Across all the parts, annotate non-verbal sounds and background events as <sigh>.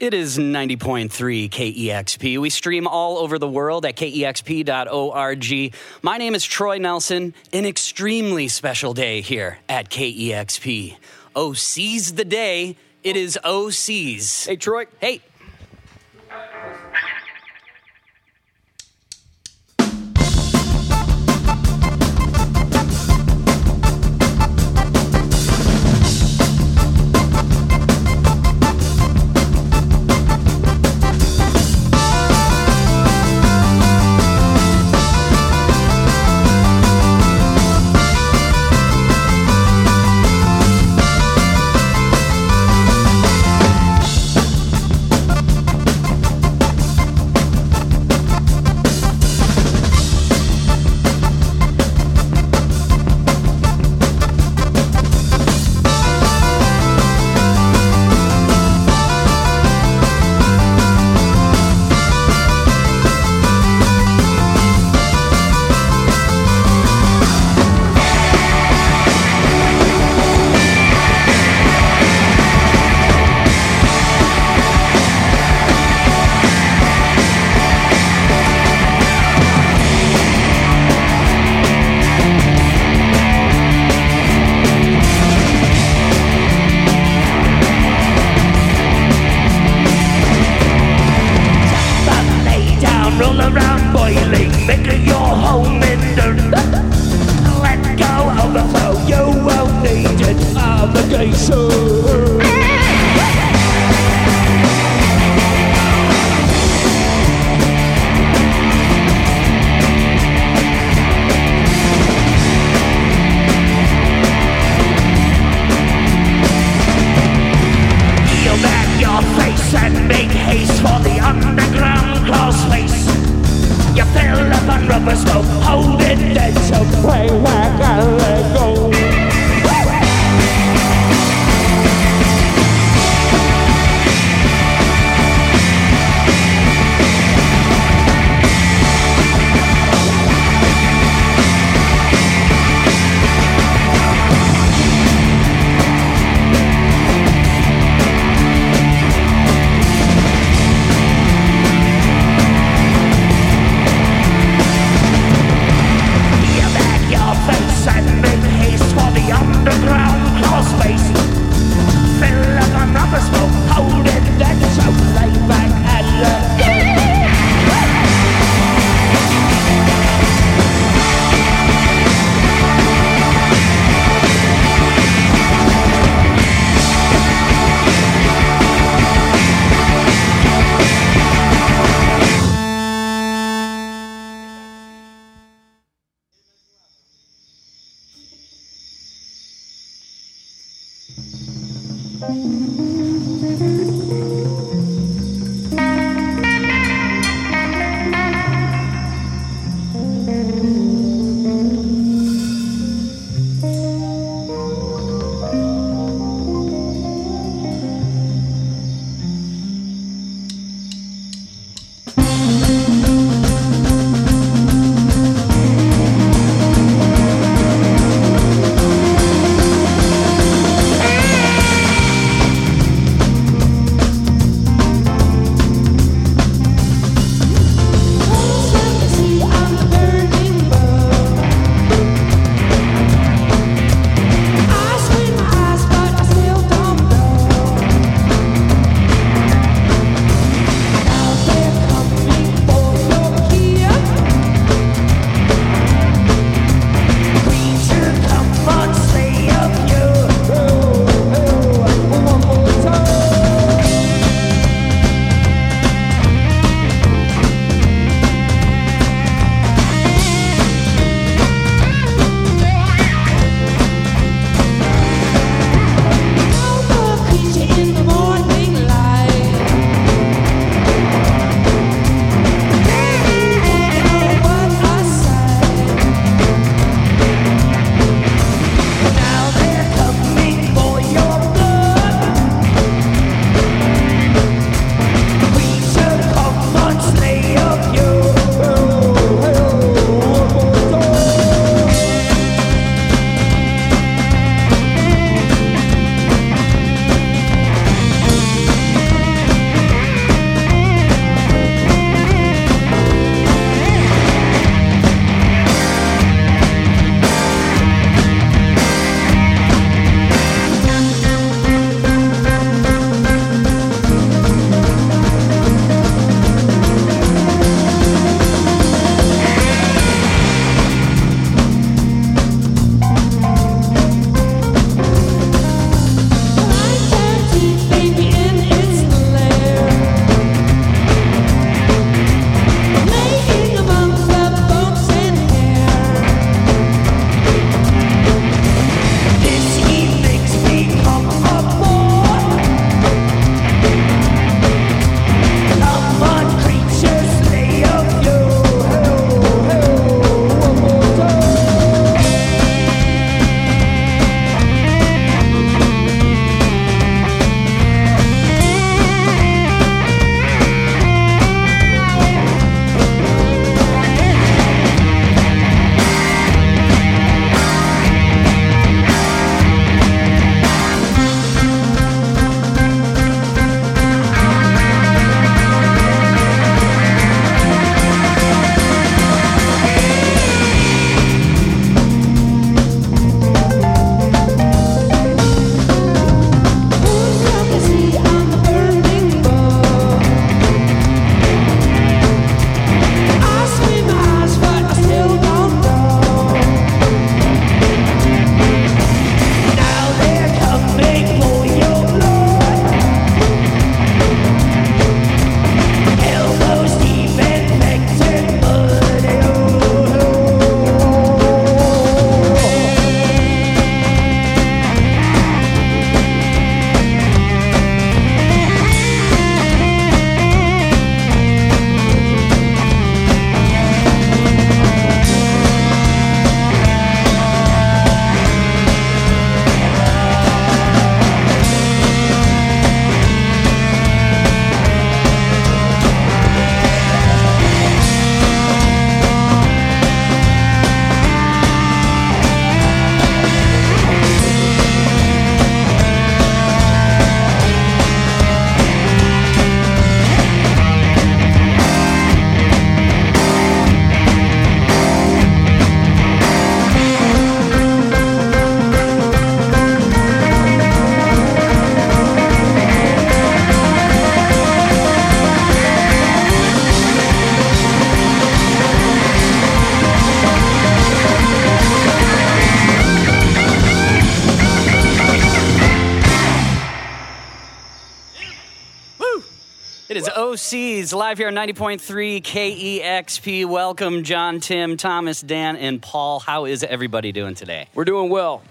It is 90.3 KEXP. We stream all over the world at kexp.org. My name is Troy Nelson. An extremely special day here at KEXP. Oh, seize the day. It is OC's. Hey, Troy. Hey. It is OCs live here on 90.3 KEXP. Welcome, John, Tim, Thomas, Dan, and Paul. How is everybody doing today? We're doing well.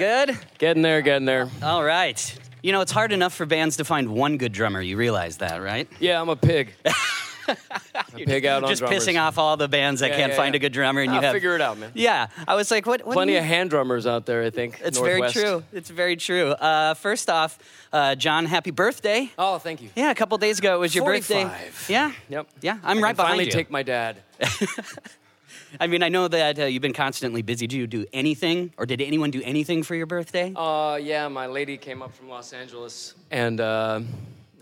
Good? Getting there, getting there. All right. You know, it's hard enough for bands to find one good drummer. You realize that, right? Yeah, I'm a pig. <laughs> <laughs> pig out on Just drummers. pissing off all the bands that Yeah, can't yeah, find yeah. a good drummer, and I'll you have figure it out, man. Yeah, I was like, what? what Plenty of hand drummers out there, I think. It's Northwest. very true. It's very true. Uh, first off, uh, John, happy birthday. Oh, thank you. Yeah, a couple days ago it was your birthday. Yeah. Yep. Yeah, I'm I right behind finally you. take my dad. <laughs> I mean, I know that uh, you've been constantly busy. Did you do anything, or did anyone do anything for your birthday? Uh, yeah, my lady came up from Los Angeles, and uh,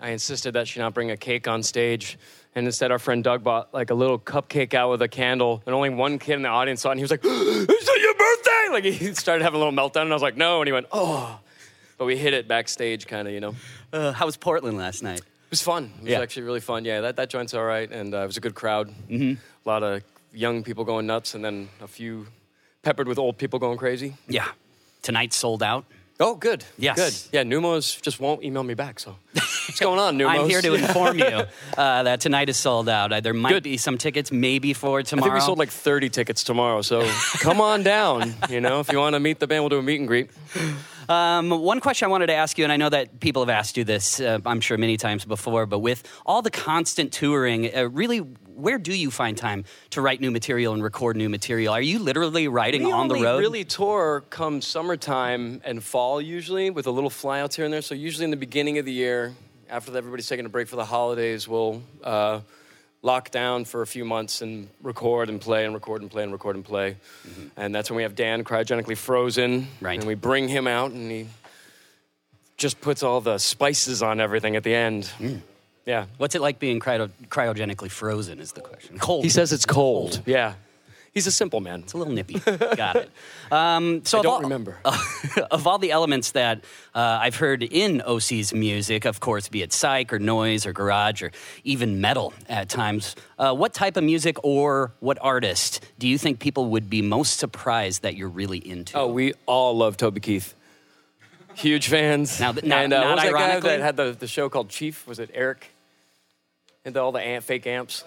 I insisted that she not bring a cake on stage. And instead, our friend Doug bought like a little cupcake out with a candle, and only one kid in the audience saw it. And he was like, <gasps> "Is that your birthday?" Like he <laughs> started having a little meltdown, and I was like, "No," and he went, "Oh." But we hit it backstage, kind of, you know. Uh, how was Portland last night? It was fun. It was Yeah. actually really fun. Yeah, that, that joint's all right, and uh, it was a good crowd. Mm-hmm. A lot of young people going nuts, and then a few peppered with old people going crazy. Yeah. Tonight sold out. Oh, good. Yes. Good. Yeah, Neumos just won't email me back, so what's going on, <laughs> Neumos? I'm here to inform you <laughs> uh, that tonight is sold out. Uh, there might Good. be some tickets, maybe for tomorrow. I think we sold like 30 tickets tomorrow, so <laughs> come on down. You know, if you want to meet the band, we'll do a meet and greet. Um, one question I wanted to ask you, and I know that people have asked you this, uh, I'm sure many times before, but with all the constant touring, uh, really, where do you find time to write new material and record new material? Are you literally writing We on the road? really tour come summertime and fall usually with a little flyouts here and there. So usually in the beginning of the year, after everybody's taking a break for the holidays, we'll uh, lock down for a few months and record and play and record and play and record and play. And that's when we have Dan cryogenically frozen. Mm-hmm. Right. And we bring him out and he just puts all the spices on everything at the end. Mm. Yeah. What's it like being cryo- cryogenically frozen? Is the question. Cold. He says it's cold. Yeah. He's a simple man. It's a little nippy. <laughs> Got it. Um, so I don't all- remember. <laughs> of all the elements that uh, I've heard in OC's music, of course, be it psych or noise or garage or even metal at times, uh, what type of music or what artist do you think people would be most surprised that you're really into? Oh, we all love Toby Keith. Huge fans. Now, th- not- and uh, not what was that guy ironically? that had the, the show called Chief? Was it Eric? And all the amp, fake amps.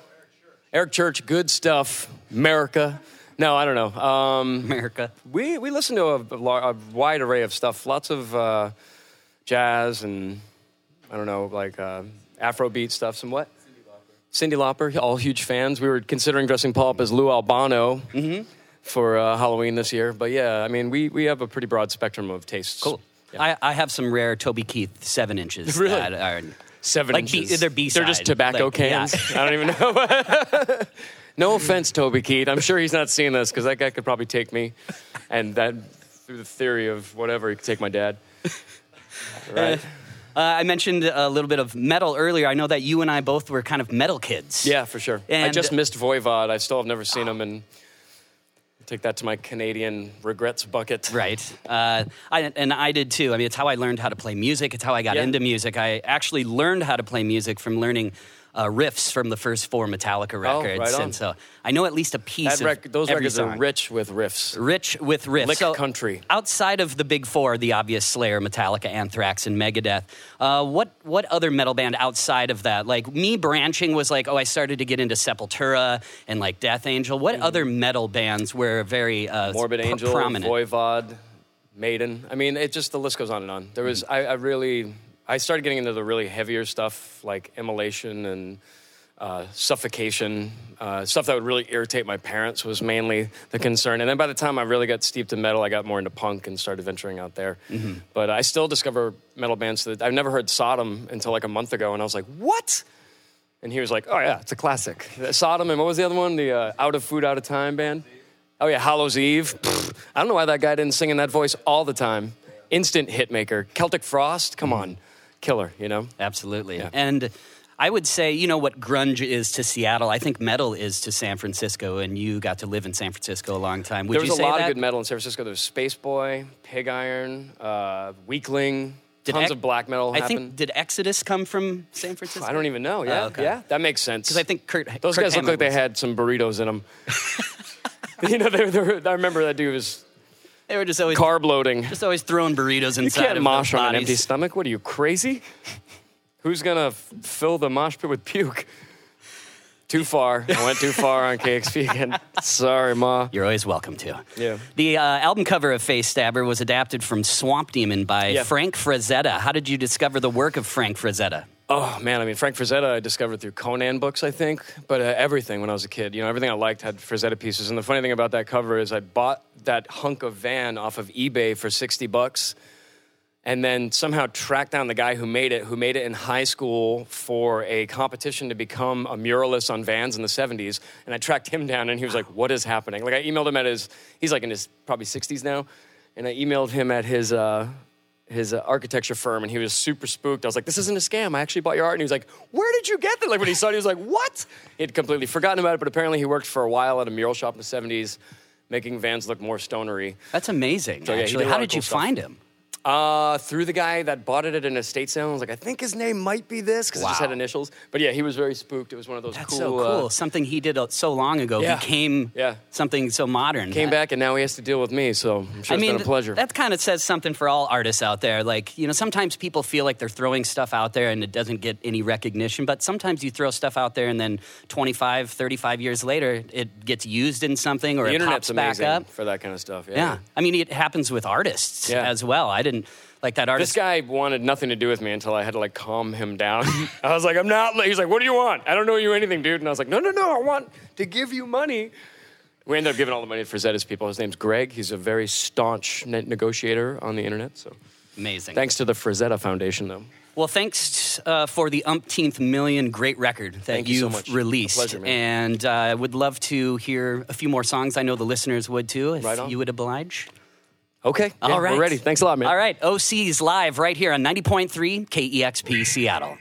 Eric Church, good stuff. America. No, I don't know. Um, America. we we listen to a, a a wide array of stuff. Lots of uh, jazz and I don't know, like uh, Afrobeat stuff. Some what? Cyndi Lauper. All huge fans. We were considering dressing Paul up as Lou Albano Mm-hmm. for uh, Halloween this year. But yeah, I mean, we we have a pretty broad spectrum of tastes. Cool. Yeah. I, I have some rare Toby Keith seven inches. <laughs> Really? that are- Seven like B- inches. they're B-side. They're just tobacco Like, yeah. cans. I don't even know. <laughs> no offense, Toby Keith. I'm sure he's not seeing this because that guy could probably take me, and that through the theory of whatever, he could take my dad. Right? <laughs> Uh, I mentioned a little bit of metal earlier. I know that you and I both were kind of metal kids. yeah, for sure. I just missed Voivod. I still have never seen him, and take that to my Canadian regrets bucket. Right. Uh, I, and I did too. I mean, it's how I learned how to play music. It's how I got Yeah. into music. I actually learned how to play music from learning uh, riffs from the first four Metallica Oh, records. right. And so I know at least a piece rec- those records song. are rich with riffs. Rich with riffs. Lick So, country. Outside of the big four, the obvious Slayer, Metallica, Anthrax, and Megadeth, uh, what what other metal band outside of that? Like me branching was like, oh, I started to get into Sepultura and like Death Angel. What other metal bands were very uh. Morbid pr- Angel, prominent? Voivod, Maiden. I mean, it just the list goes on and on. There was I, I really I started getting into the really heavier stuff like immolation and uh, suffocation, uh, stuff that would really irritate my parents was mainly the concern. And then by the time I really got steeped in metal, I got more into punk and started venturing out there. But I still discover metal bands that I've never heard Sodom until like a month ago, and I was like, what? And he was like, oh yeah, it's a classic. Sodom and what was the other one? The uh, Out of Food, Out of Time band. Oh yeah, Hallows Eve. Pfft, I don't know why that guy didn't sing in that voice all the time. Instant hit maker. Celtic Frost. Come on, killer. You know. Absolutely. Yeah. And I would say, you know what grunge is to Seattle. I think metal is to San Francisco, and you got to live in San Francisco a long time. Would there was a lot that? of good metal in San Francisco. There was Space Boy, Pig Iron, uh, Weakling. Did tons Ex- of black metal I happen. think did Exodus come from San Francisco? I don't even know. Yeah, Oh, okay. yeah, that makes sense. Because I think Kurt. those Kurt guys look like they had some burritos in them. <laughs> you know, they, they were, I remember that dude was They were just always carb loading. just always throwing burritos You inside can't of mosh their on an empty stomach. What are you crazy? Who's gonna f- fill the mosh pit with puke? Too far. I went too far on KXP again. Sorry, Ma. You're always welcome to. Yeah. The uh, album cover of Face Stabber was adapted from Swamp Demon by Yeah. Frank Frazetta. How did you discover the work of Frank Frazetta? Oh man, I mean Frank Frazetta I discovered through Conan books, I think. But uh, everything when I was a kid, you know, everything I liked had Frazetta pieces. And the funny thing about that cover is I bought that hunk of van off of eBay for sixty bucks, and then somehow tracked down the guy who made it, who made it in high school for a competition to become a muralist on vans in the '70s. And I tracked him down, and he was like, "What is happening?" Like I emailed him at his, he's like in his probably 60s now, and I emailed him at his. Uh, his uh, architecture firm and he was super spooked. I was like, "This isn't a scam. I actually bought your art." And he was like, "Where did you get that?" Like when he saw it, he was like, "What?" He'd completely forgotten about it, but apparently he worked for a while at a mural shop in the '70s, making vans look more stonery. That's amazing. So, yeah, he actually, did a how lot of did you stuff. find him? Uh, through the guy that bought it at an estate sale. I was like, I think his name might be this because it just had initials. But yeah, he was very spooked. It was one of those That's cool. so cool. uh, something he did uh, so long ago Yeah. became Yeah. something so modern. came Uh, back and now he has to deal with me. So I'm sure I it's mean, been a pleasure. that kind of says something for all artists out there. Like, you know, sometimes people feel like they're throwing stuff out there and it doesn't get any recognition, but sometimes you throw stuff out there and then 25, 35 years later, it gets used in something or the it pops back up. for that kind of stuff. Yeah. yeah. I mean, it happens with artists as well. I didn't like that artist. This guy wanted nothing to do with me until I had to like calm him down. <laughs> I was like, I'm not. He's like, what do you want? I don't know you anything, dude. And I was like, no, no, no. I want to give you money. We ended up giving all the money to Frazetta's people. His name's Greg. He's a very staunch net negotiator on the internet. So Amazing. thanks to the Frazetta Foundation, though. Well, thanks uh, for the umpteenth million great record that Thank you so you've much. A released. pleasure, man. And uh, I would love to hear a few more songs. I know the listeners would too, if Right on. you would oblige. Okay. Yeah, All right. We're ready. Thanks a lot, man. All right. OC's live right here on 90.3 KEXP Seattle.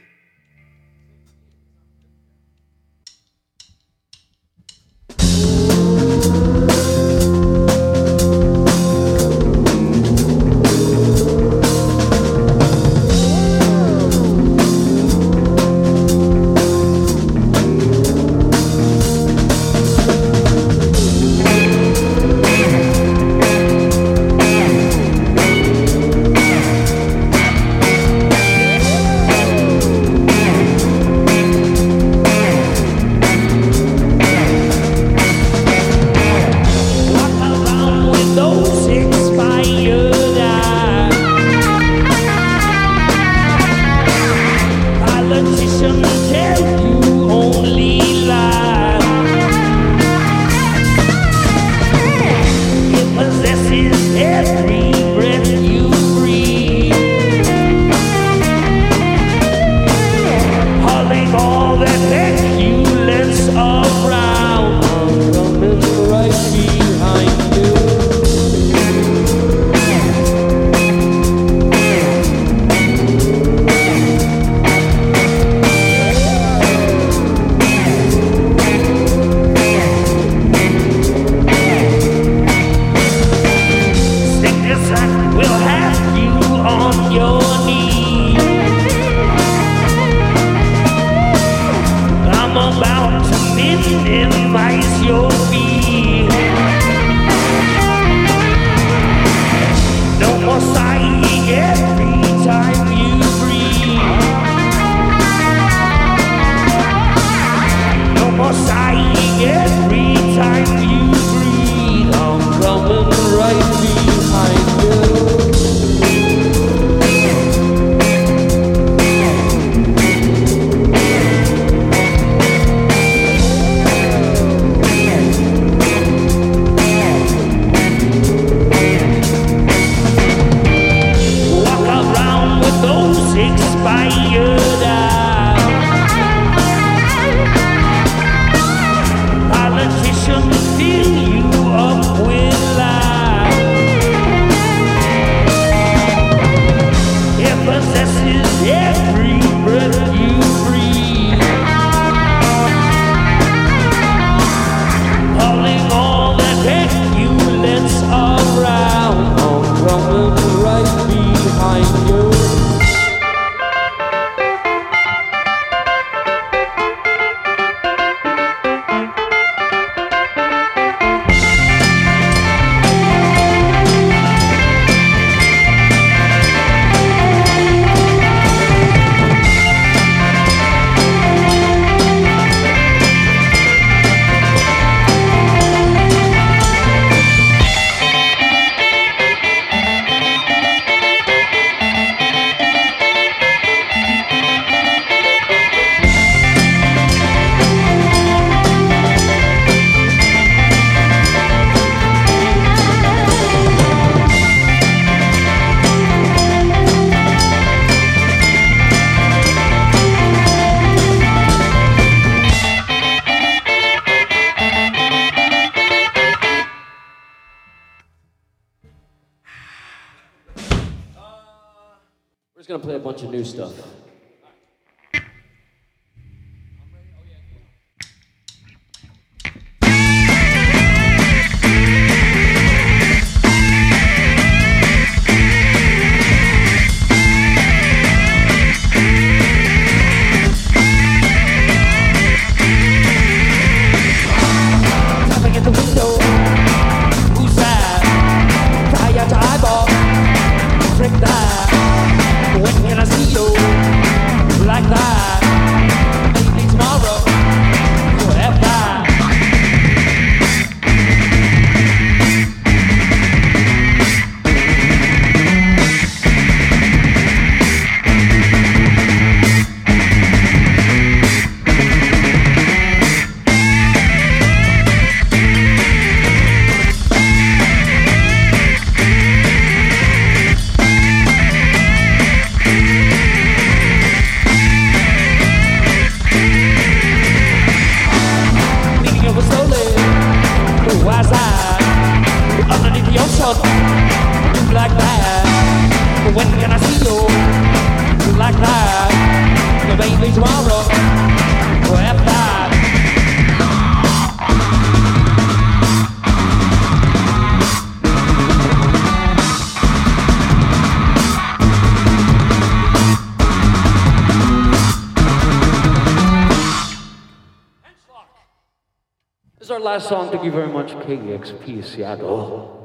Gonna play a bunch of new stuff. last song, thank you very much, KEXP Seattle.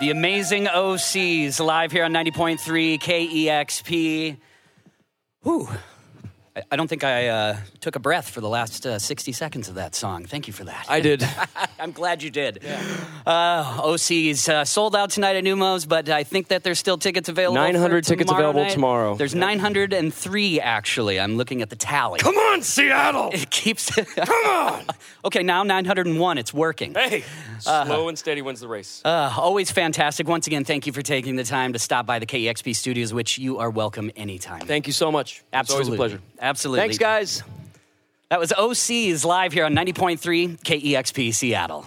The amazing OCs live here on 90.3 KEXP. Whew. I- don't think I uh, took a breath for the last uh, 60 seconds of that song. Thank you for that. I did. <laughs> I'm glad you did. Uh, OC's uh, sold out tonight at Neumos, but I think that there's still tickets available. 900 tickets available night. tomorrow. There's 903 actually. I'm looking at the tally. Come on, Seattle. It keeps. <laughs> Come on. <laughs> okay, now 901. It's working. Hey, slow and steady wins the race. Uh, always fantastic. Once again, thank you for taking the time to stop by the KEXP studios, which you are welcome anytime. Thank you so much. Absolutely. It's always a pleasure. Absolutely. Thanks, guys. That was OC's live here on 90.3 KEXP Seattle.